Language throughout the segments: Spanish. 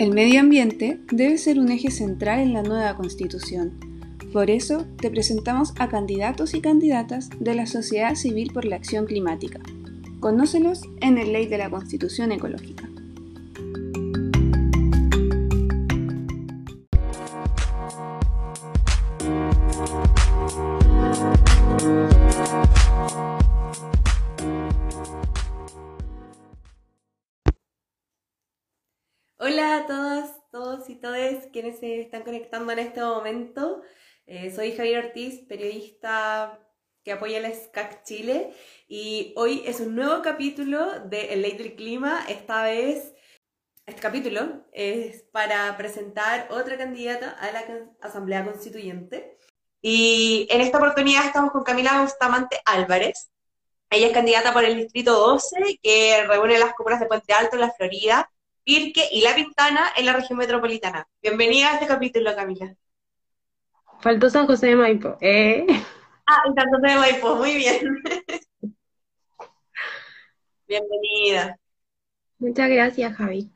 El medio ambiente debe ser un eje central en la nueva constitución. Por eso te presentamos a candidatos y candidatas de la sociedad civil por la acción climática. Conócelos en el Ley de la Constitución Ecológica. Se están conectando en este momento. Eh, soy Javier Ortiz, periodista que apoya la SCAC Chile y hoy es un nuevo capítulo de El Ley del Clima. Esta vez, este capítulo es para presentar otra candidata a la Asamblea Constituyente. Y en esta oportunidad estamos con Camila Bustamante Álvarez. Ella es candidata por el Distrito 12, que reúne las comunas de Puente Alto, La Florida, Pirque y La Pintana en la región metropolitana. Bienvenida a este capítulo, Camila. Faltó San José de Maipo. ¿eh? Ah, San José de Maipo, muy bien. Bienvenida. Muchas gracias, Javi.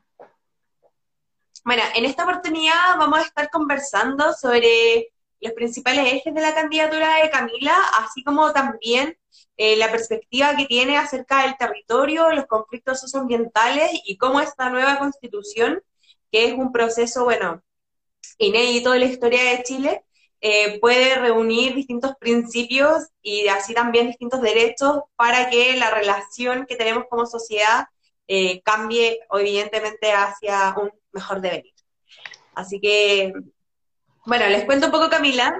Bueno, en esta oportunidad vamos a estar conversando sobre los principales ejes de la candidatura de Camila, así como también eh, la perspectiva que tiene acerca del territorio, los conflictos socioambientales y cómo esta nueva constitución, que es un proceso, bueno, inédito de la historia de Chile, eh, puede reunir distintos principios y así también distintos derechos para que la relación que tenemos como sociedad eh, cambie evidentemente hacia un mejor devenir. Así que, bueno, les cuento un poco Camila.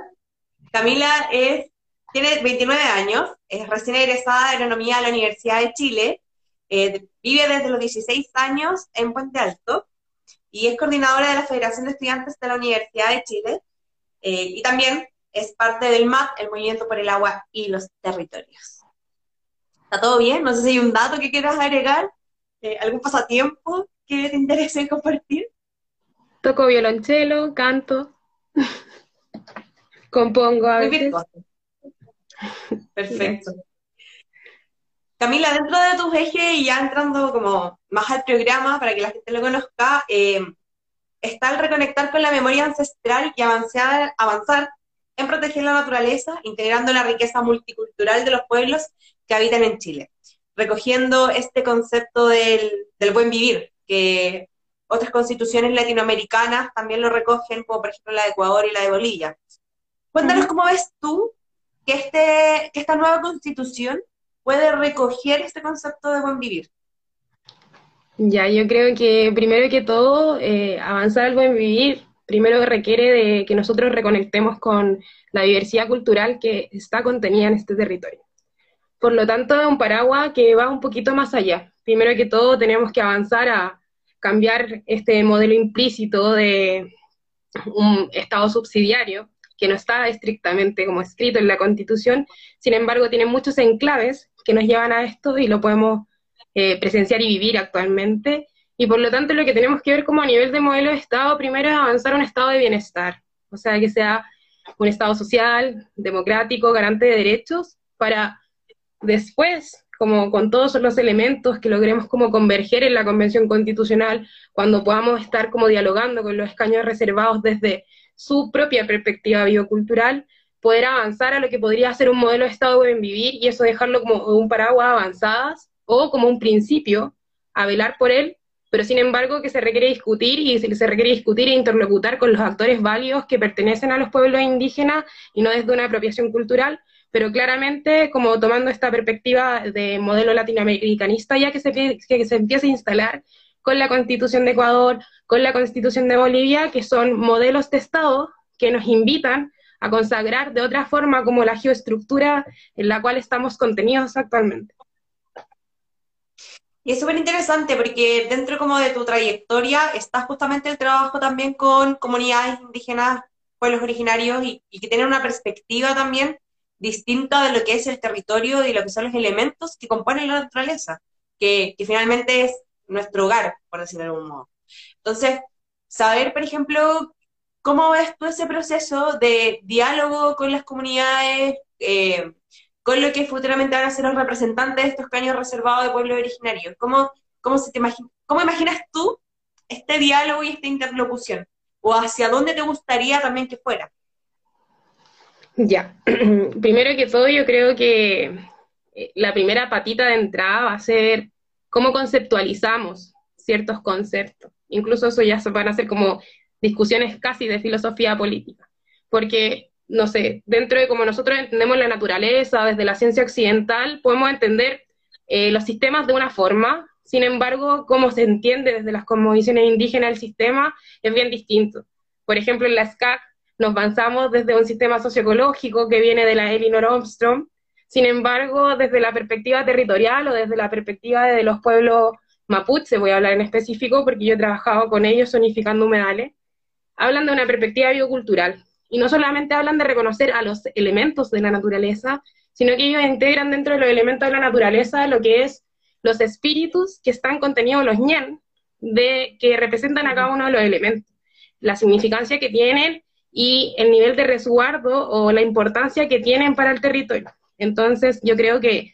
Camila es tiene 29 años, es recién egresada de Agronomía de la Universidad de Chile, eh, vive desde los 16 años en Puente Alto y es coordinadora de la Federación de Estudiantes de la Universidad de Chile eh, y también es parte del MAP, el Movimiento por el Agua y los Territorios. ¿Está todo bien? No sé si hay un dato que quieras agregar, eh, algún pasatiempo que te interese compartir. Toco violonchelo, canto, compongo a veces. Perfecto. Camila, dentro de tus ejes y ya entrando como más al programa para que la gente lo conozca, eh, está el reconectar con la memoria ancestral y avanzar, avanzar en proteger la naturaleza, integrando la riqueza multicultural de los pueblos que habitan en Chile, recogiendo este concepto del, del buen vivir, que otras constituciones latinoamericanas también lo recogen, como por ejemplo la de Ecuador y la de Bolivia. Cuéntanos cómo ves tú que, este, que esta nueva constitución puede recoger este concepto de buen vivir? Ya, yo creo que primero que todo, eh, avanzar al buen vivir, primero requiere de que nosotros reconectemos con la diversidad cultural que está contenida en este territorio. Por lo tanto, es un paraguas que va un poquito más allá. Primero que todo, tenemos que avanzar a cambiar este modelo implícito de un Estado subsidiario, que no está estrictamente como escrito en la Constitución, sin embargo tiene muchos enclaves que nos llevan a esto y lo podemos eh, presenciar y vivir actualmente. Y por lo tanto lo que tenemos que ver como a nivel de modelo de Estado, primero es avanzar a un estado de bienestar, o sea, que sea un Estado social, democrático, garante de derechos, para después, como con todos los elementos que logremos como converger en la Convención Constitucional, cuando podamos estar como dialogando con los escaños reservados desde su propia perspectiva biocultural, poder avanzar a lo que podría ser un modelo de Estado de buen vivir y eso dejarlo como un paraguas avanzadas o como un principio a velar por él, pero sin embargo que se requiere discutir y se requiere discutir e interlocutar con los actores válidos que pertenecen a los pueblos indígenas y no desde una apropiación cultural, pero claramente como tomando esta perspectiva de modelo latinoamericanista ya que se, que se empieza a instalar con la Constitución de Ecuador, con la Constitución de Bolivia, que son modelos de Estado que nos invitan a consagrar de otra forma como la geoestructura en la cual estamos contenidos actualmente. Y es súper interesante porque dentro como de tu trayectoria está justamente el trabajo también con comunidades indígenas, pueblos originarios y, que tienen una perspectiva también distinta de lo que es el territorio y lo que son los elementos que componen la naturaleza, que, finalmente es nuestro hogar, por decirlo de algún modo. Entonces, saber, por ejemplo, cómo ves tú ese proceso de diálogo con las comunidades, eh, con lo que futuramente van a ser los representantes de estos caños reservados de pueblos originarios. ¿Cómo, cómo, se te ¿Cómo imaginas tú este diálogo y esta interlocución? ¿O hacia dónde te gustaría también que fuera? Ya, primero que todo yo creo que eh, la primera patita de entrada va a ser cómo conceptualizamos ciertos conceptos. Incluso eso ya van a ser como discusiones casi de filosofía política. Porque, no sé, dentro de cómo nosotros entendemos la naturaleza, desde la ciencia occidental, podemos entender eh, los sistemas de una forma, sin embargo, cómo se entiende desde las cosmovisiones indígenas el sistema es bien distinto. Por ejemplo, en la SCAC nos avanzamos desde un sistema socioecológico que viene de la Elinor Armstrong, sin embargo, desde la perspectiva territorial o desde la perspectiva de los pueblos mapuche, voy a hablar en específico porque yo he trabajado con ellos sonificando humedales, hablan de una perspectiva biocultural. Y no solamente hablan de reconocer a los elementos de la naturaleza, sino que ellos integran dentro de los elementos de la naturaleza lo que es los espíritus que están contenidos en los ñen, de, que representan a cada uno de los elementos, la significancia que tienen y el nivel de resguardo o la importancia que tienen para el territorio. Entonces, yo creo que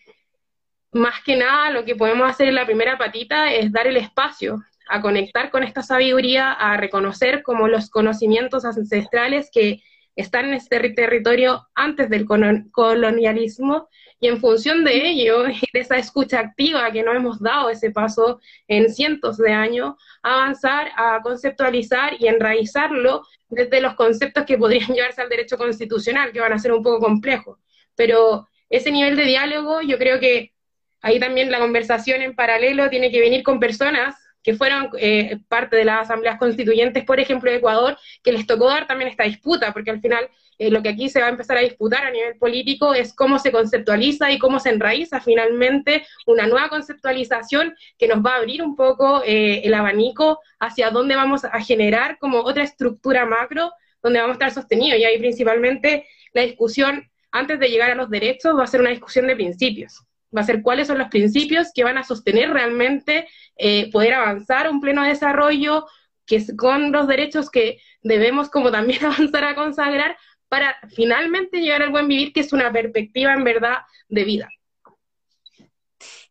más que nada lo que podemos hacer en la primera patita es dar el espacio a conectar con esta sabiduría, a reconocer como los conocimientos ancestrales que están en este territorio antes del colonialismo y en función de ello de esa escucha activa que no hemos dado ese paso en cientos de años, avanzar a conceptualizar y enraizarlo desde los conceptos que podrían llevarse al derecho constitucional, que van a ser un poco complejos. Pero ese nivel de diálogo, yo creo que ahí también la conversación en paralelo tiene que venir con personas que fueron eh, parte de las asambleas constituyentes, por ejemplo, de Ecuador, que les tocó dar también esta disputa, porque al final eh, lo que aquí se va a empezar a disputar a nivel político es cómo se conceptualiza y cómo se enraiza finalmente una nueva conceptualización que nos va a abrir un poco eh, el abanico hacia dónde vamos a generar como otra estructura macro donde vamos a estar sostenidos. Y ahí principalmente la discusión, antes de llegar a los derechos, va a ser una discusión de principios va a ser cuáles son los principios que van a sostener realmente eh, poder avanzar un pleno desarrollo que con los derechos que debemos como también avanzar a consagrar para finalmente llegar al buen vivir, que es una perspectiva en verdad de vida.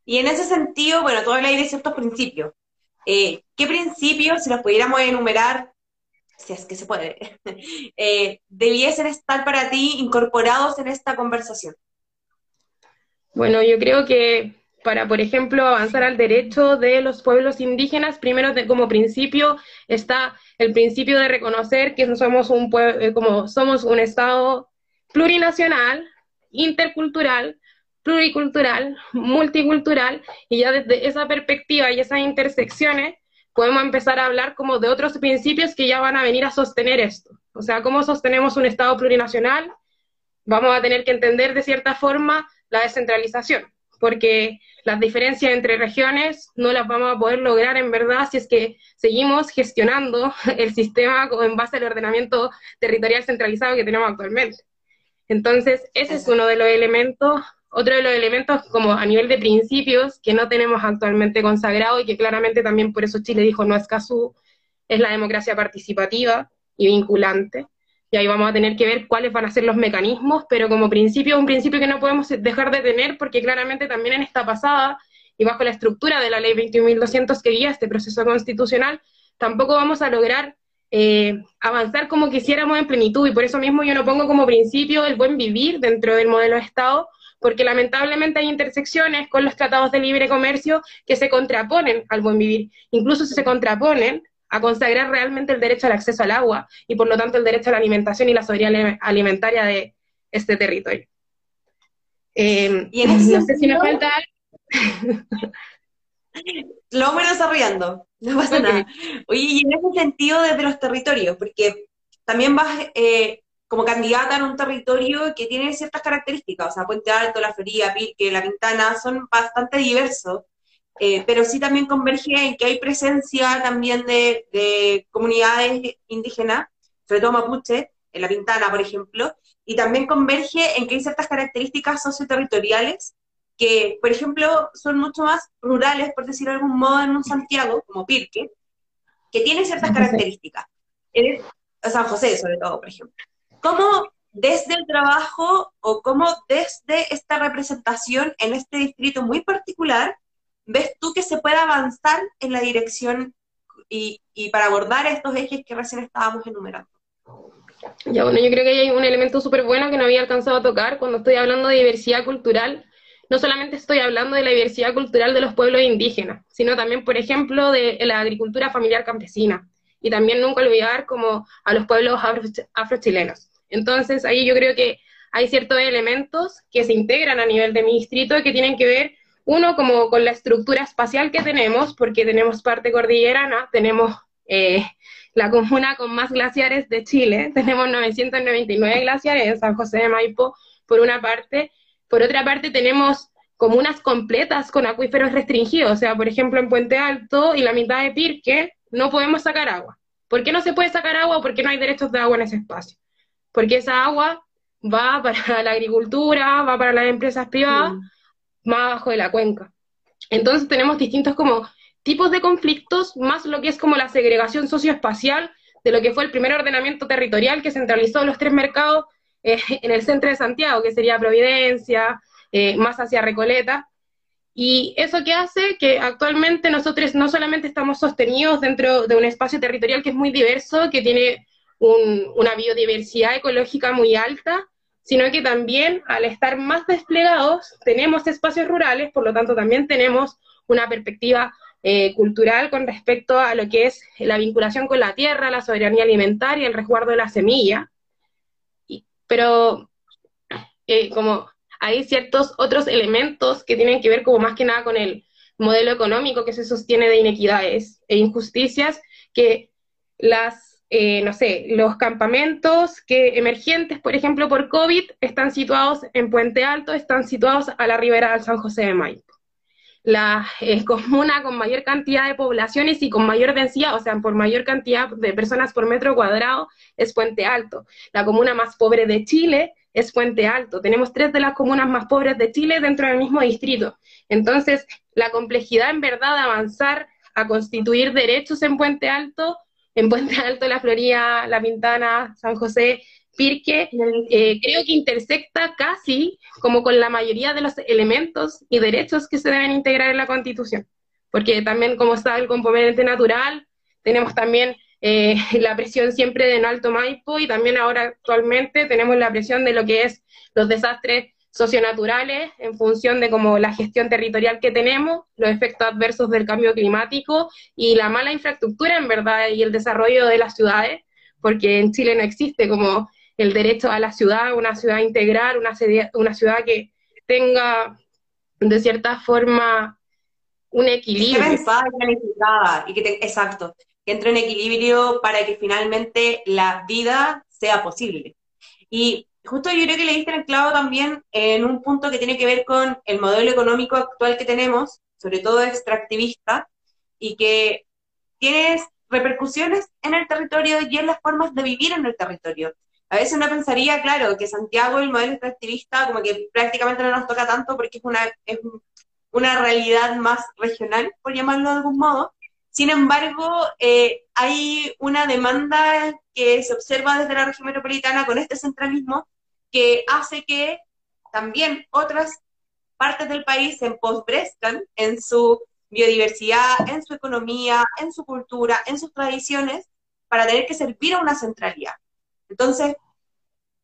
Y en ese sentido, bueno, tú hablas de ciertos principios. Eh, ¿Qué principios, si los pudiéramos enumerar, si es que se puede, eh, debiesen estar para ti incorporados en esta conversación? Bueno, yo creo que para, por ejemplo, avanzar al derecho de los pueblos indígenas, primero como principio está el principio de reconocer que somos un eh, como somos un estado plurinacional, intercultural, pluricultural, multicultural, y ya desde esa perspectiva y esas intersecciones podemos empezar a hablar como de otros principios que ya van a venir a sostener esto. O sea, cómo sostenemos un estado plurinacional, vamos a tener que entender de cierta forma la descentralización, porque las diferencias entre regiones no las vamos a poder lograr en verdad si es que seguimos gestionando el sistema en base al ordenamiento territorial centralizado que tenemos actualmente. Entonces, ese es uno de los elementos. Otro de los elementos, como a nivel de principios, que no tenemos actualmente consagrado y que claramente también por eso Chile dijo no es caso, es la democracia participativa y vinculante y ahí vamos a tener que ver cuáles van a ser los mecanismos, pero como principio, un principio que no podemos dejar de tener, porque claramente también en esta pasada, y bajo la estructura de la ley 21.200 que guía este proceso constitucional, tampoco vamos a lograr eh, avanzar como quisiéramos en plenitud, y por eso mismo yo no pongo como principio el buen vivir dentro del modelo de Estado, porque lamentablemente hay intersecciones con los tratados de libre comercio que se contraponen al buen vivir. Incluso se contraponen, a consagrar realmente el derecho al acceso al agua y por lo tanto el derecho a la alimentación y la soberanía alimentaria de este territorio. Em, ¿Y no sé si me falta algo. Lo vamos a ir desarrollando, no pasa nada. Oye, y en ese sentido desde los territorios, porque también vas eh, como candidata en un territorio que tiene ciertas características, o sea, Puente Alto, La Feria, Pique, La Pintana, son bastante diversos. Eh, pero sí también converge en que hay presencia también de, comunidades indígenas, sobre todo mapuche, en la Pintana, por ejemplo, y también converge en que hay ciertas características socioterritoriales que, por ejemplo, son mucho más rurales, por decirlo de algún modo, en un Santiago, como Pirque, que tienen ciertas características. En San José, sobre todo, por ejemplo. ¿Cómo desde el trabajo o cómo desde esta representación en este distrito muy particular ves tú que se puede avanzar en la dirección y, y para abordar estos ejes que recién estábamos enumerando. Ya, bueno, yo creo que hay un elemento súper bueno que no había alcanzado a tocar cuando estoy hablando de diversidad cultural. No solamente estoy hablando de la diversidad cultural de los pueblos indígenas, sino también, por ejemplo, de la agricultura familiar campesina. Y también nunca olvidar como a los pueblos afro-chilenos. Entonces, ahí yo creo que hay ciertos elementos que se integran a nivel de mi distrito que tienen que ver, uno, como con la estructura espacial que tenemos, porque tenemos parte cordillerana, tenemos eh, la comuna con más glaciares de Chile. Tenemos 999 glaciares en San José de Maipo, por una parte. Por otra parte, tenemos comunas completas con acuíferos restringidos. O sea, por ejemplo, en Puente Alto y la mitad de Pirque no podemos sacar agua. ¿Por qué no se puede sacar agua? Porque no hay derechos de agua en ese espacio. Porque esa agua va para la agricultura, va para las empresas privadas, más abajo de la cuenca. Entonces tenemos distintos como tipos de conflictos, más lo que es como la segregación socioespacial de lo que fue el primer ordenamiento territorial que centralizó los tres mercados eh, en el centro de Santiago, que sería Providencia, eh, más hacia Recoleta. Y eso que hace que actualmente nosotros no solamente estamos sostenidos dentro de un espacio territorial que es muy diverso, que tiene una biodiversidad ecológica muy alta, sino que también al estar más desplegados tenemos espacios rurales, por lo tanto también tenemos una perspectiva eh, cultural con respecto a lo que es la vinculación con la tierra, la soberanía alimentaria, el resguardo de la semilla. pero eh, como hay ciertos otros elementos que tienen que ver como más que nada con el modelo económico que se sostiene de inequidades e injusticias, que las, eh, no sé, los campamentos que emergentes, por ejemplo, por COVID, están situados en Puente Alto, están situados a la ribera del San José de Mayo la eh, comuna con mayor cantidad de poblaciones y con mayor densidad, o sea, por mayor cantidad de personas por metro cuadrado, es Puente Alto. La comuna más pobre de Chile es Puente Alto. Tenemos tres de las comunas más pobres de Chile dentro del mismo distrito. Entonces, la complejidad en verdad de avanzar a constituir derechos en Puente Alto, en Puente Alto, La Florida, La Pintana, San José, Pirque, eh, creo que intersecta casi como con la mayoría de los elementos y derechos que se deben integrar en la Constitución. Porque también, como está el componente natural, tenemos también eh, la presión siempre de Alto Maipo y también ahora actualmente tenemos la presión de lo que es los desastres socionaturales en función de como la gestión territorial que tenemos, los efectos adversos del cambio climático y la mala infraestructura en verdad y el desarrollo de las ciudades, porque en Chile no existe como el derecho a la ciudad, una ciudad integral, una, una ciudad que tenga de cierta forma un equilibrio. Y que exacto, que entre en equilibrio para que finalmente la vida sea posible. Y justo yo creo que le diste el clavo también en un punto que tiene que ver con el modelo económico actual que tenemos, sobre todo extractivista, y que tiene repercusiones en el territorio y en las formas de vivir en el territorio a veces uno pensaría, claro, que Santiago, el modelo extractivista, como que prácticamente no nos toca tanto porque es una, es una realidad más regional, por llamarlo de algún modo. Sin embargo, eh, hay una demanda que se observa desde la región metropolitana con este centralismo que hace que también otras partes del se empobrezcan en su biodiversidad, en su economía, en su cultura, en sus tradiciones, para tener que servir a una centralidad. Entonces,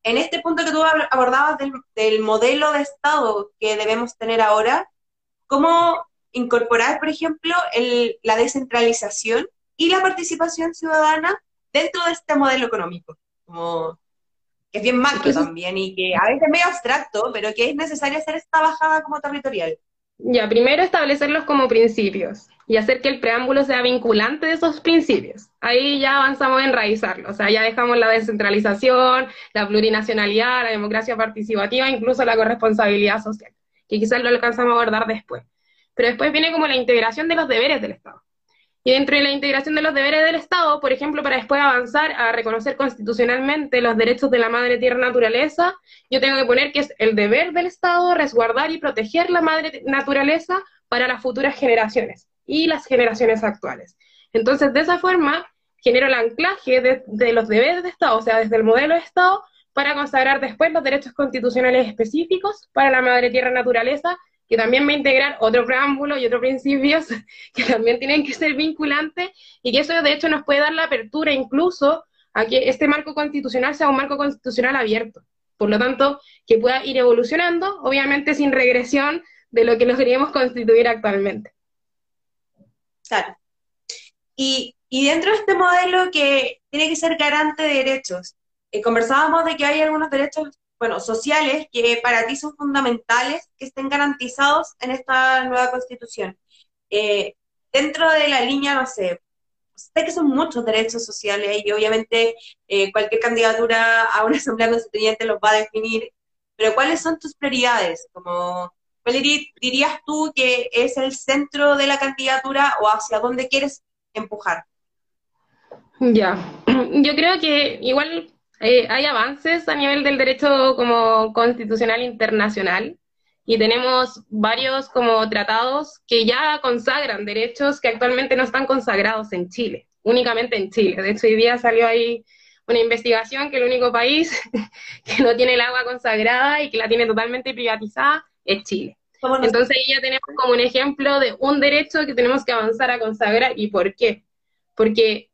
en este punto que tú abordabas del, modelo de Estado que debemos tener ahora, ¿cómo incorporar, por ejemplo, la descentralización y la participación ciudadana dentro de este modelo económico? Como, es bien macro también y que a veces es medio abstracto, pero que es necesario hacer esta bajada como territorial. Ya, primero establecerlos como principios y hacer que el preámbulo sea vinculante de esos principios. Ahí ya avanzamos en enraizarlo, o sea, ya dejamos la descentralización, la plurinacionalidad, la democracia participativa, incluso la corresponsabilidad social, que quizás lo alcanzamos a abordar después. Pero después viene como la integración de los deberes del Estado. Y dentro de la integración de los deberes del Estado, por ejemplo, para después avanzar a reconocer constitucionalmente los derechos de la madre tierra naturaleza, yo tengo que poner que es el deber del Estado resguardar y proteger la madre naturaleza para las futuras generaciones y las generaciones actuales. Entonces, de esa forma, genero el anclaje de, los deberes de Estado, o sea, desde el modelo de Estado, para consagrar después los derechos constitucionales específicos para la madre tierra naturaleza que también va a integrar otro preámbulo y otros principios que también tienen que ser vinculantes y que eso de hecho nos puede dar la apertura incluso a que este marco constitucional sea un marco constitucional abierto. Por lo tanto, que pueda ir evolucionando, obviamente sin regresión de lo que nos queríamos constituir actualmente. Claro. Y, dentro de este modelo que tiene que ser garante de derechos, eh, conversábamos de que hay algunos derechos bueno, sociales que para ti son fundamentales que estén garantizados en esta nueva constitución. Eh, dentro de la línea, no sé, sé que son muchos derechos sociales y obviamente eh, cualquier candidatura a una asamblea constituyente los va a definir, pero ¿cuáles son tus prioridades? Como, ¿Cuál dirías tú que es el centro de la candidatura o hacia dónde quieres empujar? Ya, yo creo que igual eh, hay avances a nivel del derecho como constitucional internacional y tenemos varios como tratados que ya consagran derechos que actualmente no están consagrados en Chile, únicamente en Chile. De hecho, hoy día salió ahí una investigación que el único país que no tiene el agua consagrada y que la tiene totalmente privatizada es Chile. Entonces ahí ya tenemos como un ejemplo de un derecho que tenemos que avanzar a consagrar. ¿Y por qué? Porque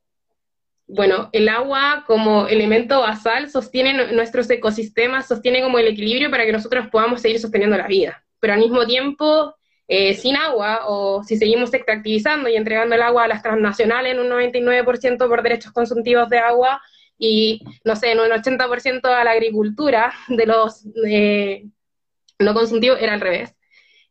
bueno, el agua como elemento basal sostiene nuestros ecosistemas, sostiene como el equilibrio para que nosotros podamos seguir sosteniendo la vida. Pero al mismo tiempo, eh, sin agua, o si seguimos extractivizando y entregando el agua a las transnacionales en un 99% por derechos consultivos de agua y, no sé, en un 80% a la agricultura de los eh, no consultivos, era al revés.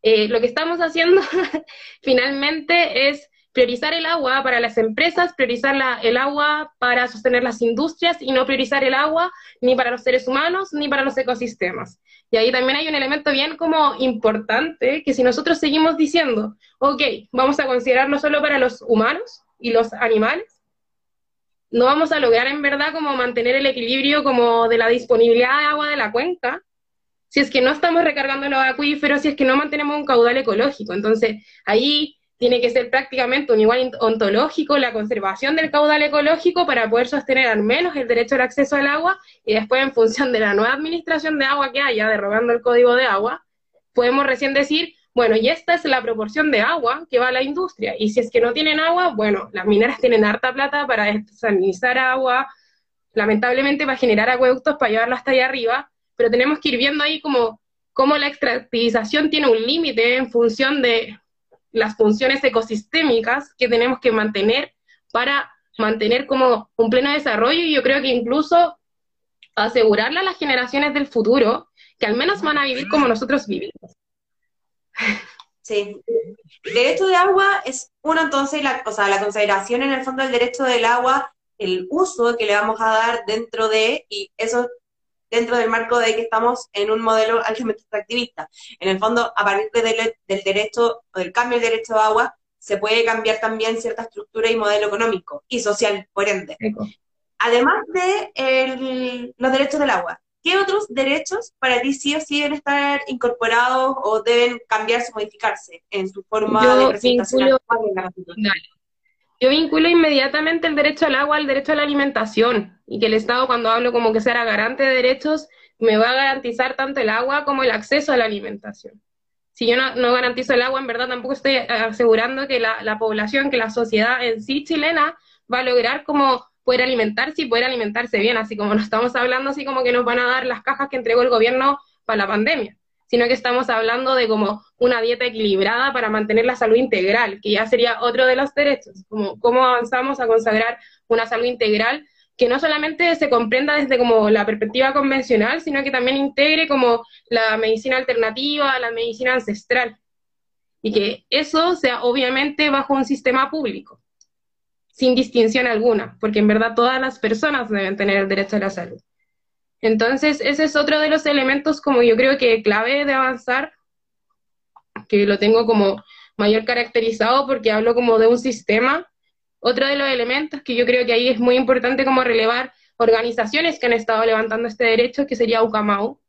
Eh, lo que estamos haciendo finalmente es priorizar el agua para las empresas, priorizar el agua para sostener las industrias y no priorizar el agua ni para los seres humanos ni para los ecosistemas. Y ahí también hay un elemento bien como importante que si nosotros seguimos diciendo, ok, vamos a considerarlo solo para los humanos y los animales, no vamos a lograr en verdad como mantener el equilibrio como de la disponibilidad de agua de la cuenca, si es que no estamos recargando los acuíferos, si es que no mantenemos un caudal ecológico. Entonces, ahí tiene que ser prácticamente un igual ontológico la conservación del caudal ecológico para poder sostener al menos el derecho al acceso al agua y después en función de la nueva administración de agua que haya, derogando el código de agua, podemos recién decir, bueno, y esta es la proporción de agua que va a la industria. Y si es que no tienen agua, bueno, las mineras tienen harta plata para desalinizar agua, lamentablemente para generar acueductos para llevarla hasta allá arriba, pero tenemos que ir viendo ahí como cómo la extractivización tiene un límite en función de las funciones ecosistémicas que tenemos que mantener para mantener como un pleno desarrollo y yo creo que incluso asegurarle a las generaciones del futuro que al menos van a vivir como nosotros vivimos. Sí. El derecho de agua es uno entonces, la, o sea, la consideración en el fondo del derecho del agua, el uso que le vamos a dar dentro de, y eso dentro del marco de que estamos en un modelo altamente extractivista. En el fondo, a partir del, derecho o del cambio del derecho de agua, se puede cambiar también cierta estructura y modelo económico y social, por ende. Además de los derechos del agua, ¿qué otros derechos para ti sí o sí deben estar incorporados o deben cambiarse o modificarse en su forma de presentación? Yo vinculo inmediatamente el derecho al agua al derecho a la alimentación y que el Estado cuando hablo como que será garante de derechos me va a garantizar tanto el agua como el acceso a la alimentación. Si yo no, garantizo el agua, en verdad tampoco estoy asegurando que la, población, que la sociedad en sí chilena va a lograr como poder alimentarse y poder alimentarse bien, así como no estamos hablando así como que nos van a dar las cajas que entregó el gobierno para la pandemia sino que estamos hablando de como una dieta equilibrada para mantener la salud integral, que ya sería otro de los derechos, como cómo avanzamos a consagrar una salud integral que no solamente se comprenda desde como la perspectiva convencional, sino que también integre como la medicina alternativa, la medicina ancestral, y que eso sea obviamente bajo un sistema público, sin distinción alguna, porque en verdad todas las personas deben tener el derecho a la salud. Entonces, ese es otro de los elementos como yo creo que clave de avanzar, que lo tengo como mayor caracterizado porque hablo como de un sistema. Otro de los elementos que yo creo que ahí es muy importante como relevar organizaciones que han estado levantando este derecho, que sería UCAMAU,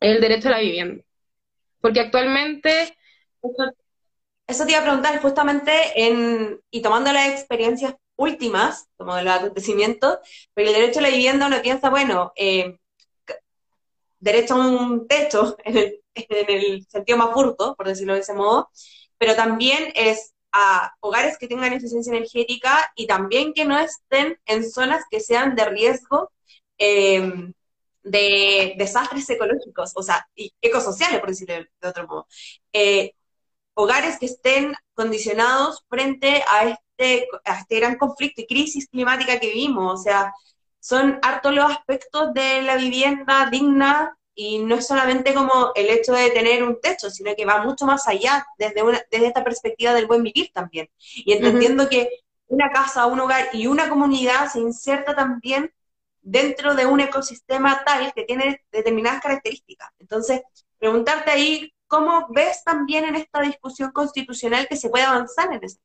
el derecho a la vivienda. Porque actualmente... Eso te iba a preguntar justamente en, y tomando las experiencias últimas, como de los acontecimientos, pero el derecho a la vivienda uno piensa, bueno, eh, derecho a un techo, en en el sentido más burdo, por decirlo de ese modo, pero también es a hogares que tengan eficiencia energética y también que no estén en zonas que sean de riesgo em, de desastres ecológicos, o sea, y ecosociales, por decirlo de otro modo. Eh, hogares que estén condicionados frente a este, a este gran conflicto y crisis climática que vivimos, o sea, son hartos los aspectos de la vivienda digna y no es solamente como el hecho de tener un techo, sino que va mucho más allá desde, una, desde esta perspectiva del buen vivir también. Y entendiendo que una casa, un hogar y una comunidad se inserta también dentro de un ecosistema tal que tiene determinadas características. Entonces, preguntarte ahí, ¿cómo ves también en esta discusión constitucional que se puede avanzar en eso?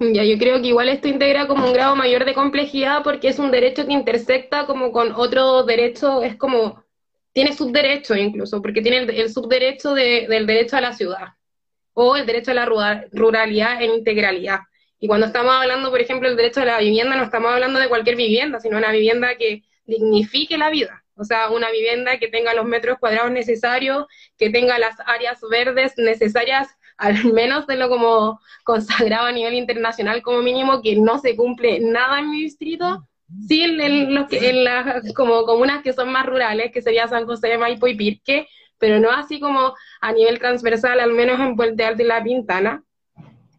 Ya, yo creo que igual esto integra como un grado mayor de complejidad porque es un derecho que intersecta como con otro derecho, es como tiene subderecho incluso, porque tiene el, subderecho del derecho a la ciudad o el derecho a la ruralidad en integralidad. Y cuando estamos hablando, por ejemplo, del derecho a la vivienda, no estamos hablando de cualquier vivienda, sino una vivienda que dignifique la vida. O sea, una vivienda que tenga los metros cuadrados necesarios, que tenga las áreas verdes necesarias, al menos de lo como consagrado a nivel internacional como mínimo, que no se cumple nada en mi distrito, Sí, en, los que, en las como comunas que son más rurales, que sería San José de Maipo y Pirque, pero no así como a nivel transversal, al menos en Puente y La Pintana.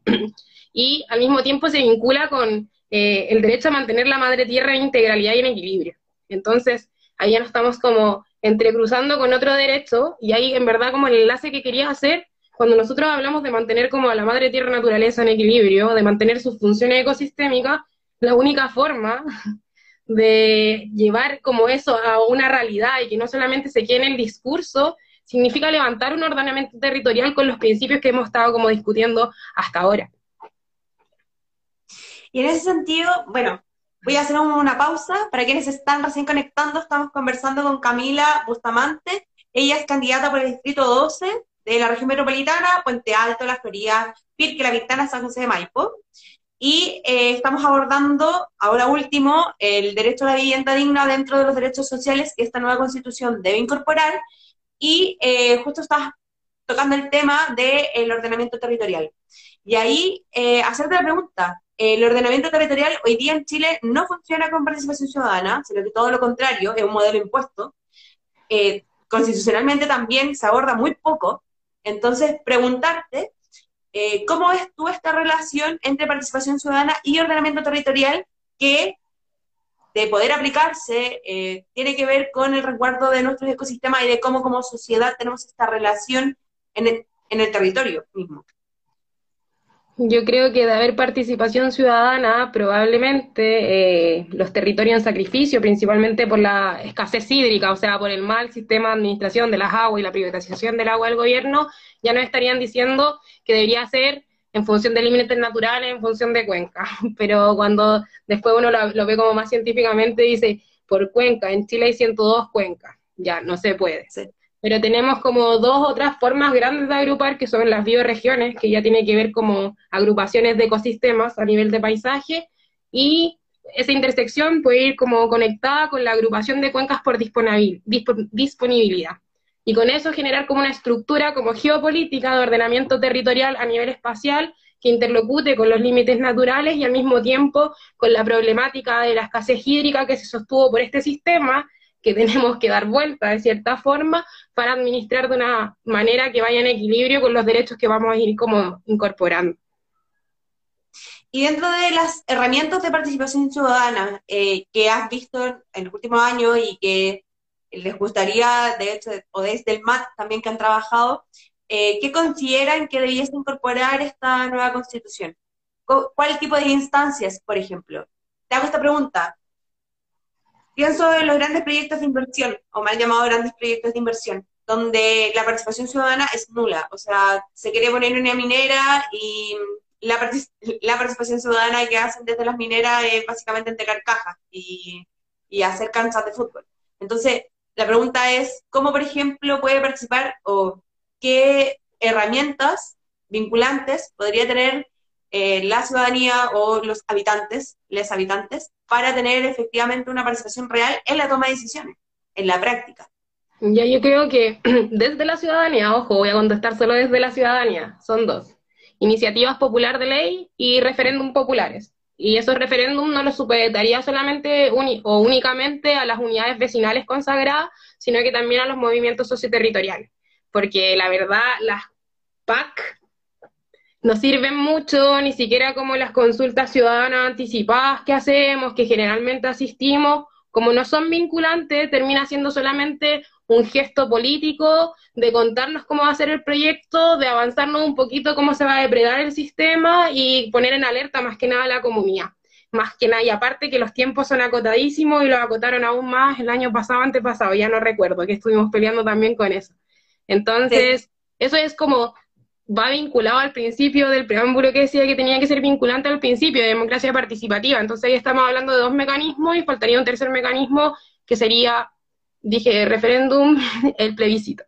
y al mismo tiempo se vincula con eh, el derecho a mantener la madre tierra en integralidad y en equilibrio. Entonces, ahí ya nos estamos como entrecruzando con otro derecho, y ahí en verdad como el enlace que quería hacer, cuando nosotros hablamos de mantener como a la madre tierra naturaleza en equilibrio, de mantener sus funciones ecosistémicas, la única forma de llevar como eso a una realidad y que no solamente se quede en el discurso, significa levantar un ordenamiento territorial con los principios que hemos estado como discutiendo hasta ahora. Y en ese sentido, bueno, voy a hacer una pausa. Para quienes están recién conectando, estamos conversando con Camila Bustamante. Ella es candidata por el Distrito 12 de la región metropolitana, Puente Alto, La Florida, Pirque, La Ventana, San José de Maipo. Y eh, estamos abordando, ahora último, el derecho a la vivienda digna dentro de los derechos sociales que esta nueva constitución debe incorporar. Y eh, justo estás tocando el tema del ordenamiento territorial. Y ahí, eh, hacerte la pregunta, el ordenamiento territorial hoy día en Chile no funciona con participación ciudadana, sino que todo lo contrario, es un modelo impuesto. constitucionalmente también se aborda muy poco. Entonces, preguntarte eh, ¿Cómo ves tú esta relación entre participación ciudadana y ordenamiento territorial que, de poder aplicarse, eh, tiene que ver con el resguardo de nuestros ecosistemas y de cómo como sociedad tenemos esta relación en el territorio mismo? Yo creo que de haber participación ciudadana, probablemente eh, los territorios en sacrificio, principalmente por la escasez hídrica, o sea, por el mal sistema de administración de las aguas y la privatización del agua del gobierno, ya no estarían diciendo que debería ser en función de límites naturales, en función de cuenca. Pero cuando después uno lo, ve como más científicamente, dice, por cuenca, en Chile hay 102 cuencas, ya no se puede pero tenemos como dos otras formas grandes de agrupar, que son las bioregiones, que ya tiene que ver como agrupaciones de ecosistemas a nivel de paisaje, y esa intersección puede ir como conectada con la agrupación de cuencas por disponibilidad. Y con eso generar como una estructura como geopolítica de ordenamiento territorial a nivel espacial que interlocute con los límites naturales y al mismo tiempo con la problemática de la escasez hídrica que se sostuvo por este sistema que tenemos que dar vuelta de cierta forma para administrar de una manera que vaya en equilibrio con los derechos que vamos a ir como incorporando. Y dentro de las herramientas de participación ciudadana eh, que has visto en los últimos años y que les gustaría, de hecho, o desde el MAT también que han trabajado, eh, ¿qué consideran que debiese incorporar esta nueva constitución? ¿Cuál tipo de instancias, por ejemplo? Te hago esta pregunta. Pienso en los grandes proyectos de inversión, o mal llamados grandes proyectos de inversión, donde la participación ciudadana es nula. O sea, se quiere poner una minera y la, participación ciudadana que hacen desde las mineras es básicamente entregar cajas y, y hacer canchas de fútbol. Entonces, la pregunta es, ¿cómo, por ejemplo, puede participar o qué herramientas vinculantes podría tener eh, la ciudadanía o los habitantes, les habitantes, para tener efectivamente una participación real en la toma de decisiones, en la práctica. Ya yo creo que desde la ciudadanía, ojo, voy a contestar solo desde la ciudadanía, son dos. Iniciativas popular de ley y referéndum populares. Y esos referéndum no los supeditaría solamente o únicamente a las unidades vecinales consagradas, sino que también a los movimientos socioterritoriales. Porque la verdad, las PAC no sirven mucho, ni siquiera como las consultas ciudadanas anticipadas que hacemos, que generalmente asistimos, como no son vinculantes, termina siendo solamente un gesto político de contarnos cómo va a ser el proyecto, de avanzarnos un poquito cómo se va a depredar el sistema y poner en alerta más que nada a la comunidad. Más que nada, y aparte que los tiempos son acotadísimos y los acotaron aún más el año pasado, antepasado, ya no recuerdo, que estuvimos peleando también con eso. Entonces, eso es como va vinculado al principio del preámbulo que decía que tenía que ser vinculante al principio de democracia participativa. Entonces ahí estamos hablando de dos mecanismos y faltaría un tercer mecanismo que sería, dije, referéndum, el plebiscito.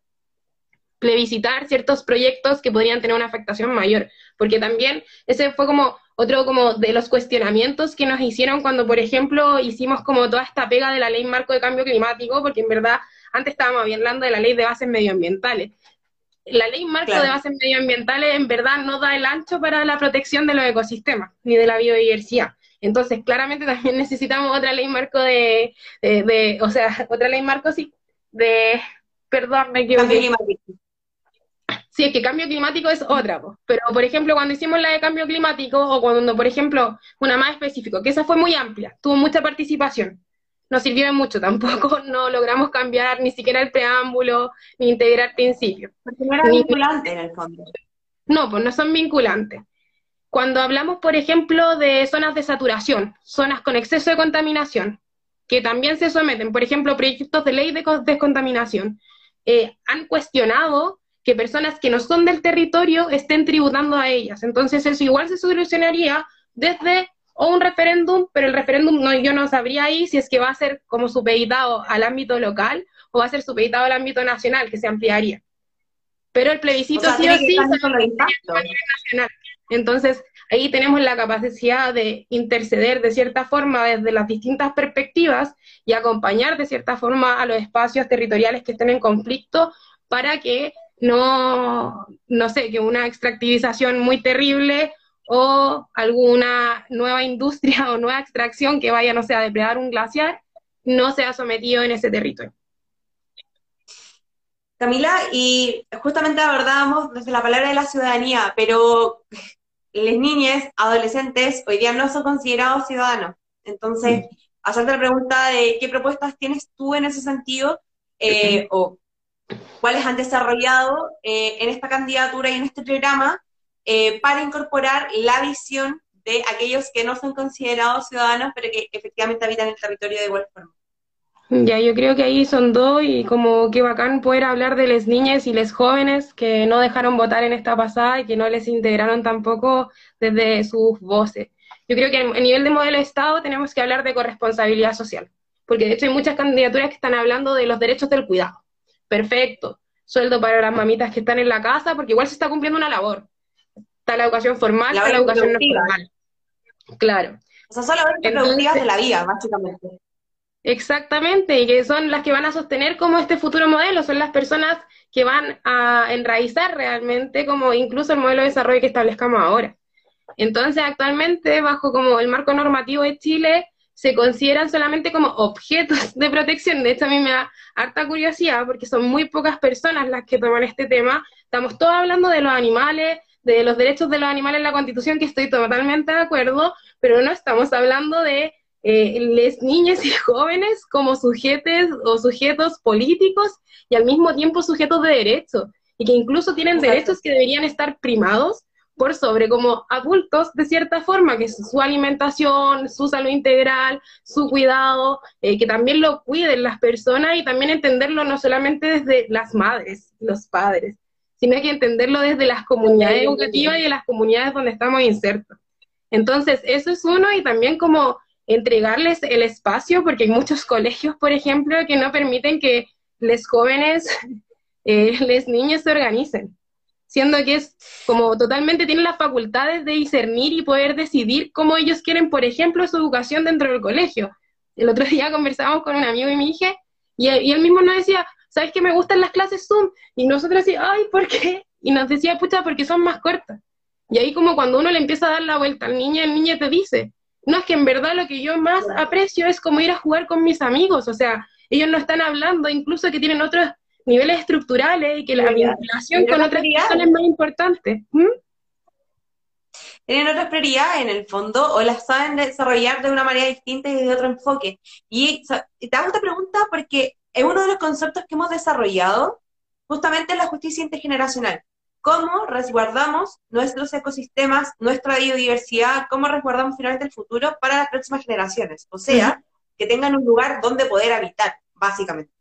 Plebiscitar ciertos proyectos que podrían tener una afectación mayor, porque también ese fue como otro como de los cuestionamientos que nos hicieron cuando, por ejemplo, hicimos como toda esta pega de la ley marco de cambio climático, porque en verdad antes estábamos hablando de la ley de bases medioambientales, la ley marco de bases medioambientales en verdad no da el ancho para la protección de los ecosistemas ni de la biodiversidad. Entonces, claramente también necesitamos otra ley marco de, de, o sea, otra ley marco sí, de, perdón, me equivoqué. Cambio climático. Sí, es que cambio climático es otra, pero por ejemplo, cuando hicimos la de cambio climático, o cuando, por ejemplo, una más específico, que esa fue muy amplia, tuvo mucha participación, no sirvió de mucho, tampoco no logramos cambiar ni siquiera el preámbulo, ni integrar principios. Porque no era vinculante en el fondo. No, pues no son vinculantes. Cuando hablamos, por ejemplo, de zonas de saturación, zonas con exceso de contaminación, que también se someten, por ejemplo, proyectos de ley de descontaminación, eh, han cuestionado que personas que no son del territorio estén tributando a ellas. Entonces eso igual se solucionaría desde o un referéndum, pero el referéndum no, yo no sabría ahí si es que va a ser como supeditado al ámbito local o va a ser supeditado al ámbito nacional, que se ampliaría. Pero el plebiscito sí o sí se a nivel nacional. Entonces, ahí tenemos la capacidad de interceder de cierta forma desde las distintas perspectivas y acompañar de cierta forma a los espacios territoriales que estén en conflicto para que no, no sé, que una extractivización muy terrible o alguna nueva industria o nueva extracción que vaya, no sé, a depredar un glaciar, no sea sometido en ese territorio. Camila, y justamente abordábamos desde la palabra de la ciudadanía, pero las niñas, adolescentes, hoy día no son considerados ciudadanos. Entonces, mm. hacerte la pregunta de qué propuestas tienes tú en ese sentido, eh, o cuáles han desarrollado eh, en esta candidatura y en este programa, eh, para incorporar la visión de aquellos que no son considerados ciudadanos, pero que efectivamente habitan el territorio de igual forma. Ya, yo creo que ahí son dos y como que bacán poder hablar de las niñas y les jóvenes que no dejaron votar en esta pasada y que no les integraron tampoco desde sus voces. Yo creo que a nivel de modelo de Estado tenemos que hablar de corresponsabilidad social, porque de hecho hay muchas candidaturas que están hablando de los derechos del cuidado. Perfecto, sueldo para las mamitas que están en la casa, porque igual se está cumpliendo una labor, está la educación formal, está la educación no formal. Claro. O sea, son las productivas de la vida, básicamente. Exactamente, y que son las que van a sostener como este futuro modelo, son las personas que van a enraizar realmente como incluso el modelo de desarrollo que establezcamos ahora. Entonces, actualmente, bajo como el marco normativo de Chile, se consideran solamente como objetos de protección. De hecho, a mí me da harta curiosidad porque son muy pocas personas las que toman este tema. Estamos todos hablando de los animales, de los derechos de los animales en la Constitución, que estoy totalmente de acuerdo, pero no estamos hablando de eh, les niñas y jóvenes como sujetos o sujetos políticos y al mismo tiempo sujetos de derecho, y que incluso tienen derechos que deberían estar primados por sobre como adultos de cierta forma, que es su alimentación, su salud integral, su cuidado, eh, que también lo cuiden las personas y también entenderlo no solamente desde las madres, los padres, sino hay que entenderlo desde las comunidades educativas y de las comunidades donde estamos insertos. Entonces, eso es uno y también como entregarles el espacio, porque hay muchos colegios, por ejemplo, que no permiten que los jóvenes, eh, los niños se organicen, siendo que es como totalmente tienen las facultades de discernir y poder decidir cómo ellos quieren, por ejemplo, su educación dentro del colegio. El otro día conversábamos con un amigo y mi hija, y, y él mismo nos decía, ¿sabes que me gustan las clases Zoom? Y nosotros así, ay, ¿por qué? Y nos decía, pucha, porque son más cortas. Y ahí como cuando uno le empieza a dar la vuelta al niño, el niño te dice, no, es que en verdad lo que yo más aprecio es como ir a jugar con mis amigos, o sea, ellos no están hablando, incluso que tienen otros niveles estructurales y que la vinculación con otras personas es más importante. ¿Mm? Tienen otras prioridades en el fondo o las saben desarrollar de una manera distinta y de otro enfoque. Y te hago esta pregunta porque es uno de los conceptos que hemos desarrollado justamente en la justicia intergeneracional. ¿Cómo resguardamos nuestros ecosistemas, nuestra biodiversidad, cómo resguardamos finalmente el futuro para las próximas generaciones? O sea, que tengan un lugar donde poder habitar, básicamente.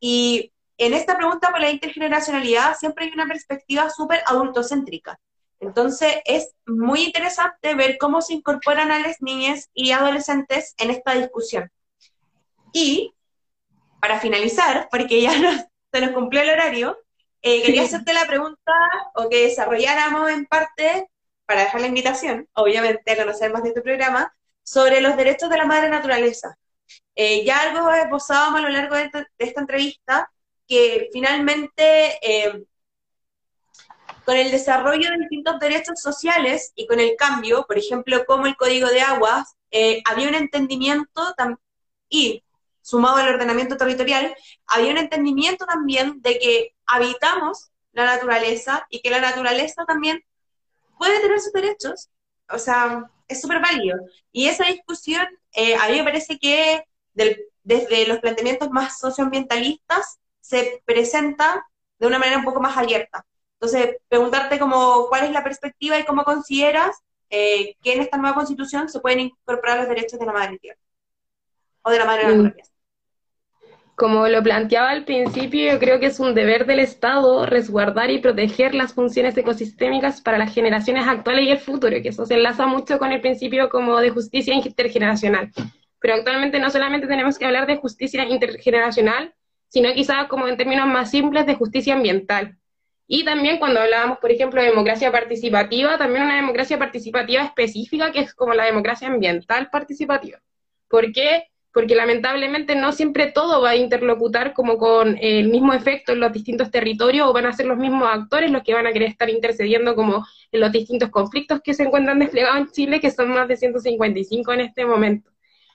Y en esta pregunta por la intergeneracionalidad siempre hay una perspectiva súper adultocéntrica. Entonces es muy interesante ver cómo se incorporan a las niñas y adolescentes en esta discusión. Y para finalizar, porque ya se nos cumplió el horario, eh, quería hacerte la pregunta o que desarrolláramos en parte, para dejar la invitación, obviamente, a conocer más de este programa, sobre los derechos de la madre naturaleza. Eh, ya algo esbozábamos a lo largo de, esta entrevista, que finalmente eh, con el desarrollo de distintos derechos sociales y con el cambio, por ejemplo, como el Código de Aguas, eh, había un entendimiento y sumado al ordenamiento territorial, había un entendimiento también de que habitamos la naturaleza y que la naturaleza también puede tener sus derechos. O sea, es súper válido. Y esa discusión eh, a mí me parece que desde los planteamientos más socioambientalistas se presenta de una manera un poco más abierta. Entonces, preguntarte como cuál es la perspectiva y cómo consideras eh, que en esta nueva constitución se pueden incorporar los derechos de la madre tierra o de la madre mm. naturaleza. Como lo planteaba al principio, yo creo que es un deber del Estado resguardar y proteger las funciones ecosistémicas para las generaciones actuales y el futuro, que eso se enlaza mucho con el principio como de justicia intergeneracional. Pero actualmente no solamente tenemos que hablar de justicia intergeneracional, sino quizás como en términos más simples de justicia ambiental. Y también cuando hablábamos, por ejemplo, de democracia participativa, también una democracia participativa específica que es como la democracia ambiental participativa. ¿Por qué? Porque lamentablemente no siempre todo va a interlocutar como con el mismo efecto en los distintos territorios o van a ser los mismos actores los que van a querer estar intercediendo como en los distintos conflictos que se encuentran desplegados en Chile, que son más de 155 en este momento.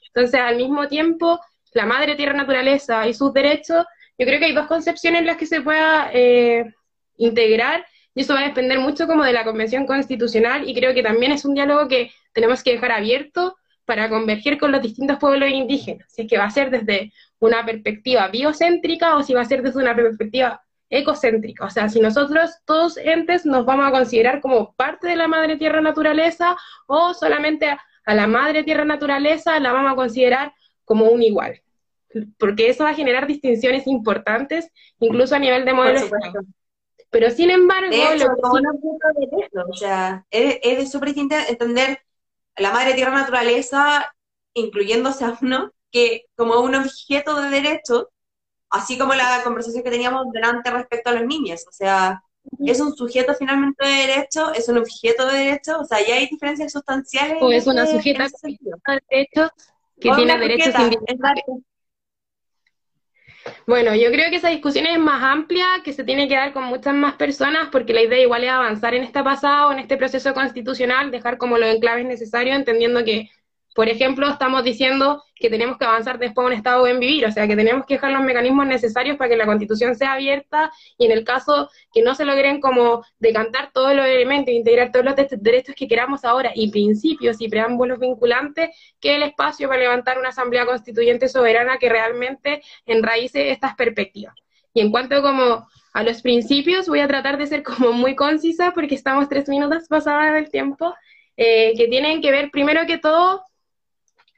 Entonces, al mismo tiempo, la madre tierra naturaleza y sus derechos, yo creo que hay dos concepciones en las que se pueda... Eh, integrar y eso va a depender mucho como de la Convención Constitucional y creo que también es un diálogo que tenemos que dejar abierto para converger con los distintos pueblos indígenas, si es que va a ser desde una perspectiva biocéntrica o si va a ser desde una perspectiva ecocéntrica, o sea, si nosotros todos entes nos vamos a considerar como parte de la madre tierra naturaleza o solamente a, la madre tierra naturaleza la vamos a considerar como un igual, porque eso va a generar distinciones importantes incluso a nivel de modelo. Pero sin embargo, o sea, es, es súper entender la madre tierra naturaleza, incluyéndose a uno, que como un objeto de derecho, así como la conversación que teníamos delante respecto a los niños, o sea, es un sujeto finalmente de derecho, es un objeto de derecho, o sea, ya hay diferencias sustanciales. O es una sujeta de derecho que tiene derechos individuales. Bueno, yo creo que esa discusión es más amplia, que se tiene que dar con muchas más personas, porque la idea igual es avanzar en este pasado, en este proceso constitucional, dejar como los enclaves necesarios, entendiendo que por ejemplo, estamos diciendo que tenemos que avanzar después a un estado buen vivir, o sea, que tenemos que dejar los mecanismos necesarios para que la constitución sea abierta y en el caso que no se logren como decantar todos los elementos, integrar todos los derechos que queramos ahora y principios y preámbulos vinculantes, que el espacio para levantar una asamblea constituyente soberana que realmente enraíce estas perspectivas. Y en cuanto como a los principios, voy a tratar de ser como muy concisa porque estamos tres minutos pasadas del tiempo, eh, que tienen que ver primero que todo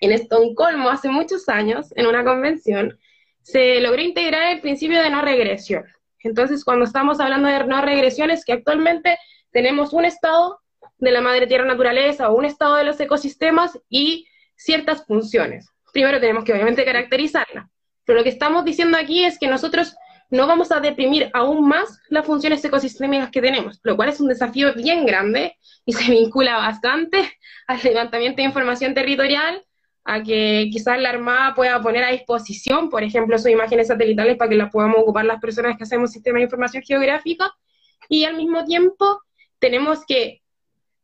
en Estocolmo hace muchos años, en una convención, se logró integrar el principio de no regresión. Entonces, cuando estamos hablando de no regresión, es que actualmente tenemos un estado de la madre tierra naturaleza o un estado de los ecosistemas y ciertas funciones. Primero tenemos que obviamente caracterizarla, pero lo que estamos diciendo aquí es que nosotros no vamos a deprimir aún más las funciones ecosistémicas que tenemos, lo cual es un desafío bien grande y se vincula bastante al levantamiento de información territorial, a que quizás la Armada pueda poner a disposición, por ejemplo, sus imágenes satelitales para que las podamos ocupar las personas que hacemos sistemas de información geográfica, y al mismo tiempo tenemos que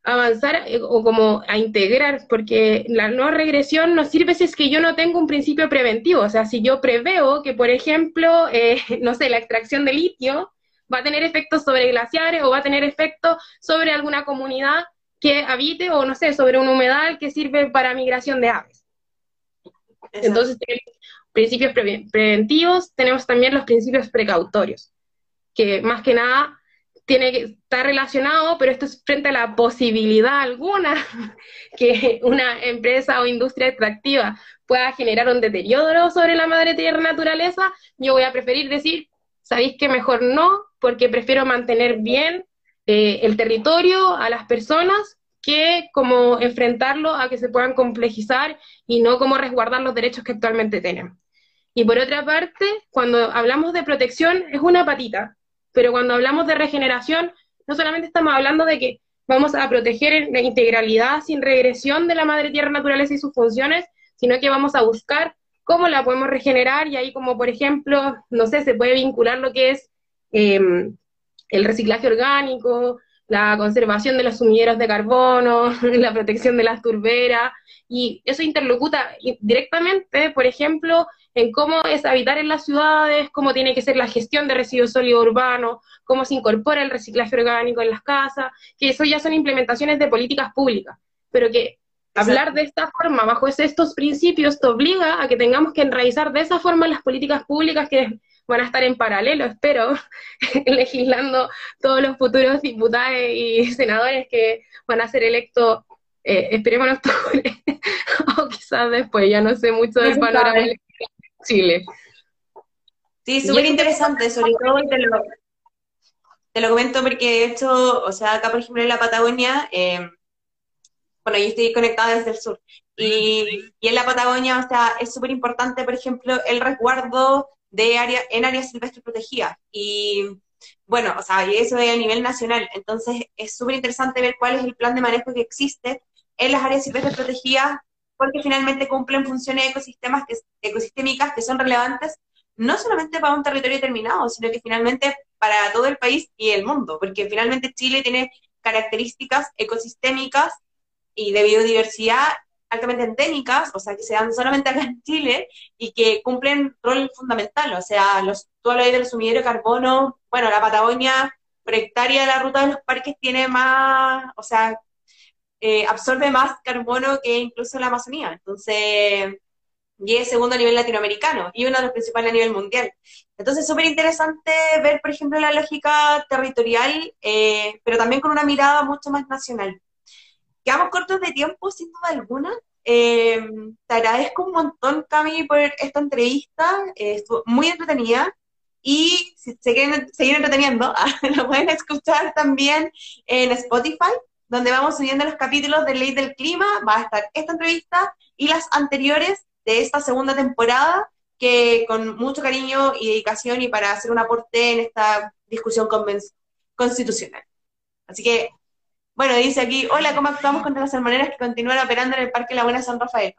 avanzar eh, o como a integrar, porque la no regresión nos sirve si es que yo no tengo un principio preventivo, o sea, si yo preveo que, por ejemplo, eh, no sé, la extracción de litio va a tener efectos sobre glaciares o va a tener efectos sobre alguna comunidad que habite o, no sé, sobre un humedal que sirve para migración de aves. Entonces, tenemos principios preventivos, tenemos también los principios precautorios, que más que nada tiene que estar relacionado, pero esto es frente a la posibilidad alguna que una empresa o industria extractiva pueda generar un deterioro sobre la madre tierra naturaleza, yo voy a preferir decir, sabéis que mejor no, porque prefiero mantener bien eh, el territorio, a las personas, que como enfrentarlo a que se puedan complejizar y no como resguardar los derechos que actualmente tienen. Y por otra parte, cuando hablamos de protección, es una patita, pero cuando hablamos de regeneración, no solamente estamos hablando de que vamos a proteger la integralidad sin regresión de la madre tierra naturaleza y sus funciones, sino que vamos a buscar cómo la podemos regenerar y ahí como por ejemplo, no sé, se puede vincular lo que es em, el reciclaje orgánico, la conservación de los sumideros de carbono, la protección de las turberas, y eso interlocuta directamente, por ejemplo, en cómo es habitar en las ciudades, cómo tiene que ser la gestión de residuos sólidos urbanos, cómo se incorpora el reciclaje orgánico en las casas, que eso ya son implementaciones de políticas públicas, pero que hablar de esta forma, bajo estos principios, te obliga a que tengamos que enraizar de esa forma las políticas públicas que van a estar en paralelo, espero, legislando todos los futuros diputados y senadores que van a ser electos, eh, esperemos en octubre, o quizás después, ya no sé mucho del panorama Chile. Sí, súper interesante, sobre todo te lo, te lo comento porque de hecho, o sea, acá por ejemplo en la Patagonia, eh, bueno, yo estoy conectada desde el sur, y, y en la Patagonia, o sea, es súper importante, por ejemplo, el resguardo de área, en áreas silvestres protegidas. Y bueno, o sea, y eso es a nivel nacional. Entonces, es súper interesante ver cuál es el plan de manejo que existe en las áreas silvestres protegidas porque finalmente cumplen funciones ecosistemas que, ecosistémicas que son relevantes no solamente para un territorio determinado, sino que finalmente para todo el país y el mundo, porque finalmente Chile tiene características ecosistémicas y de biodiversidad altamente endémicas, o sea, que se dan solamente acá en Chile y que cumplen rol fundamental, o sea, los, tú hablas del sumidero de carbono, bueno, la Patagonia por hectárea de la ruta de los parques tiene más, o sea, eh, absorbe más carbono que incluso la Amazonía. Entonces, y es segundo a nivel latinoamericano y uno de los principales a nivel mundial. Entonces, súper interesante ver, por ejemplo, la lógica territorial, eh, pero también con una mirada mucho más nacional. Quedamos cortos de tiempo, sin duda alguna. Eh, te agradezco un montón, Cami, por esta entrevista. estuvo muy entretenida. Y si se quieren seguir entreteniendo, lo pueden escuchar también en Spotify donde vamos subiendo los capítulos de Ley del Clima, va a estar esta entrevista y las anteriores de esta segunda temporada, que con mucho cariño y dedicación y para hacer un aporte en esta discusión constitucional. Así que, bueno, dice aquí, hola, ¿cómo actuamos contra las salmoneras que continúan operando en el Parque Laguna San Rafael?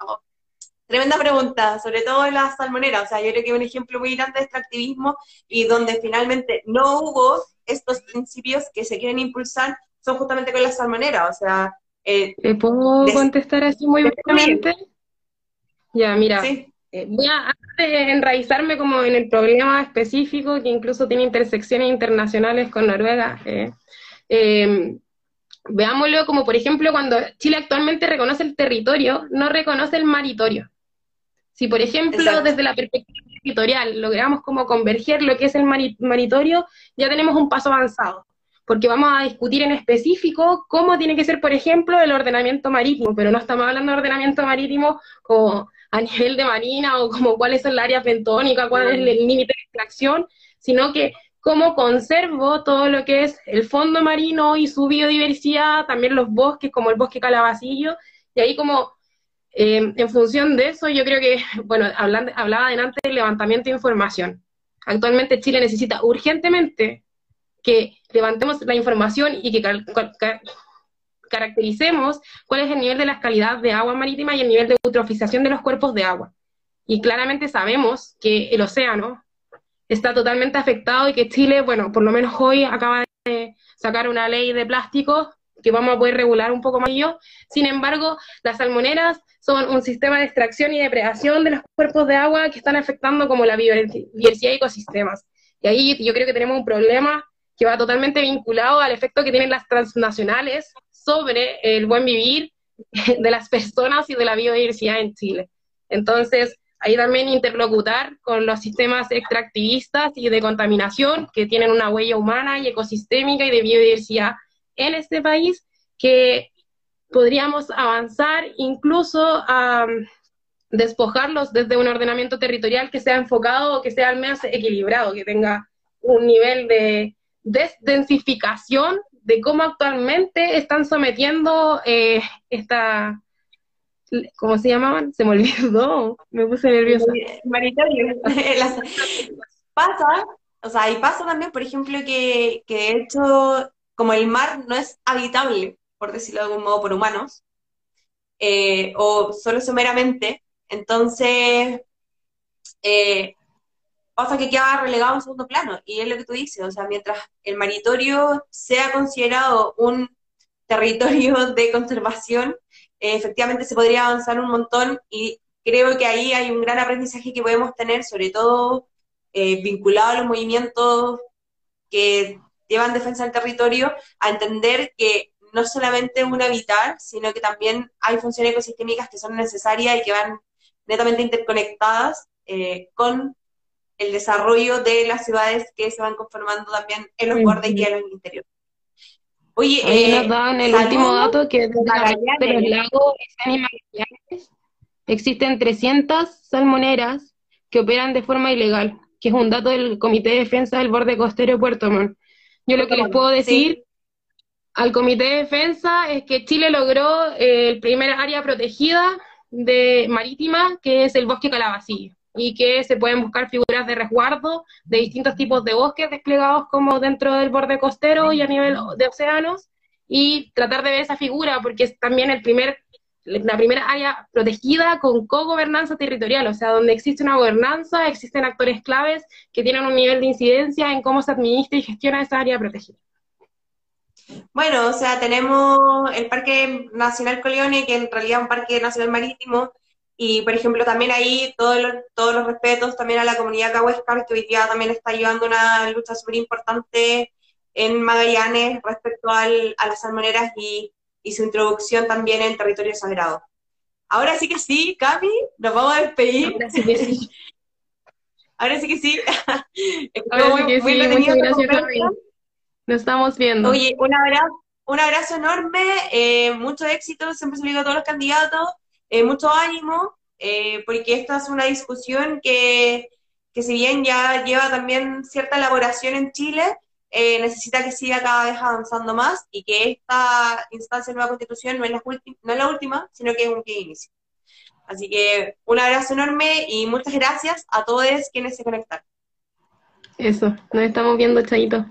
Tremenda pregunta, sobre todo en las salmoneras. O sea, yo creo que un ejemplo muy grande de extractivismo y donde finalmente no hubo estos principios que se quieren impulsar son justamente con las salmoneras, o sea... Eh, ¿Te puedo contestar así muy brevemente? Ya, mira, eh, voy a enraizarme como en el problema específico que incluso tiene intersecciones internacionales con Noruega. Eh, em, veámoslo como, por ejemplo, cuando Chile actualmente reconoce el territorio, no reconoce el maritorio. Si, por ejemplo, desde la perspectiva territorial logramos como converger lo que es el maritorio, ya tenemos un paso avanzado porque vamos a discutir en específico cómo tiene que ser, por ejemplo, el ordenamiento marítimo, pero no estamos hablando de ordenamiento marítimo como a nivel de marina o como cuáles son las áreas bentónicas, cuál es el límite de extracción, sino que cómo conservo todo lo que es el fondo marino y su biodiversidad, también los bosques, como el bosque calabacillo, y ahí como eh, en función de eso, yo creo que, bueno, hablando, hablaba adelante del levantamiento de información. Actualmente Chile necesita urgentemente que levantemos la información y que caractericemos cuál es el nivel de la calidad de agua marítima y el nivel de eutrofización de los cuerpos de agua. Y claramente sabemos que el océano está totalmente afectado y que Chile, bueno, por lo menos hoy acaba de sacar una ley de plásticos que vamos a poder regular un poco más yo. Sin embargo, las salmoneras son un sistema de extracción y depredación de los cuerpos de agua que están afectando como la biodiversidad y ecosistemas. Y ahí yo creo que tenemos un problema que va totalmente vinculado al efecto que tienen las transnacionales sobre el buen vivir de las personas y de la biodiversidad en Chile. Entonces, ahí también interlocutar con los sistemas extractivistas y de contaminación que tienen una huella humana y ecosistémica y de biodiversidad en este país, que podríamos avanzar incluso a um, despojarlos desde un ordenamiento territorial que sea enfocado o que sea al menos equilibrado, que tenga un nivel de desdensificación de cómo actualmente están sometiendo eh, esta, ¿cómo se llamaban? Se me olvidó, me puse nerviosa. Maritorio. pasa, o sea, y pasa también, por ejemplo, que, que de hecho, como el mar no es habitable, por decirlo de algún modo, por humanos, eh, o solo someramente, entonces eh, pasa que queda relegado en segundo plano, y es lo que tú dices, o sea, mientras el maritorio sea considerado un territorio de conservación, eh, efectivamente se podría avanzar un montón y creo que ahí hay un gran aprendizaje que podemos tener, sobre todo vinculado a los movimientos que llevan defensa del territorio, a entender que no solamente una vital, sino que también hay funciones ecosistémicas que son necesarias y que van netamente interconectadas eh, con el desarrollo de las ciudades que se van conformando también en los bordes y en el interior. Oye, Ahí nos eh, dan el último dato que de los lagos existen 300 salmoneras que operan de forma ilegal, que es un dato del Comité de Defensa del Borde Costero de Puerto Montt. Yo lo que les puedo decir al Comité de Defensa es que Chile logró eh, el primer área protegida de marítima, que es el bosque Calabacillo, y que se pueden buscar figuras de resguardo de distintos tipos de bosques desplegados como dentro del borde costero y a nivel de océanos, y tratar de ver esa figura, porque es también el primer, la primera área protegida con co-gobernanza territorial, o sea, donde existe una gobernanza, existen actores claves que tienen un nivel de incidencia en cómo se administra y gestiona esa área protegida. Bueno, o sea, tenemos el Parque Nacional Coleone, que en realidad es un parque nacional marítimo, y por ejemplo también ahí todos los, todos los respetos también a la comunidad cahuescar, que hoy día también está llevando una lucha súper importante en Magallanes respecto al, a las salmoneras y, y, su introducción también en territorio sagrado. Ahora sí que sí, Cami, nos vamos a despedir. Ahora sí que sí. Ahora sí que sí. Ahora sí que sí, muchas gracias, Cami. Nos estamos viendo. Oye, un abrazo, un abrazo enorme, eh, mucho éxito, siempre se lo digo a todos los candidatos, eh, mucho ánimo, eh, porque esta es una discusión que, que si bien ya lleva también cierta elaboración en Chile, necesita que siga cada vez avanzando más y que esta instancia de nueva constitución no es la, no es la última, sino que es un de inicio. Así que un abrazo enorme y muchas gracias a todos quienes se conectaron. Eso, nos estamos viendo, Chayito.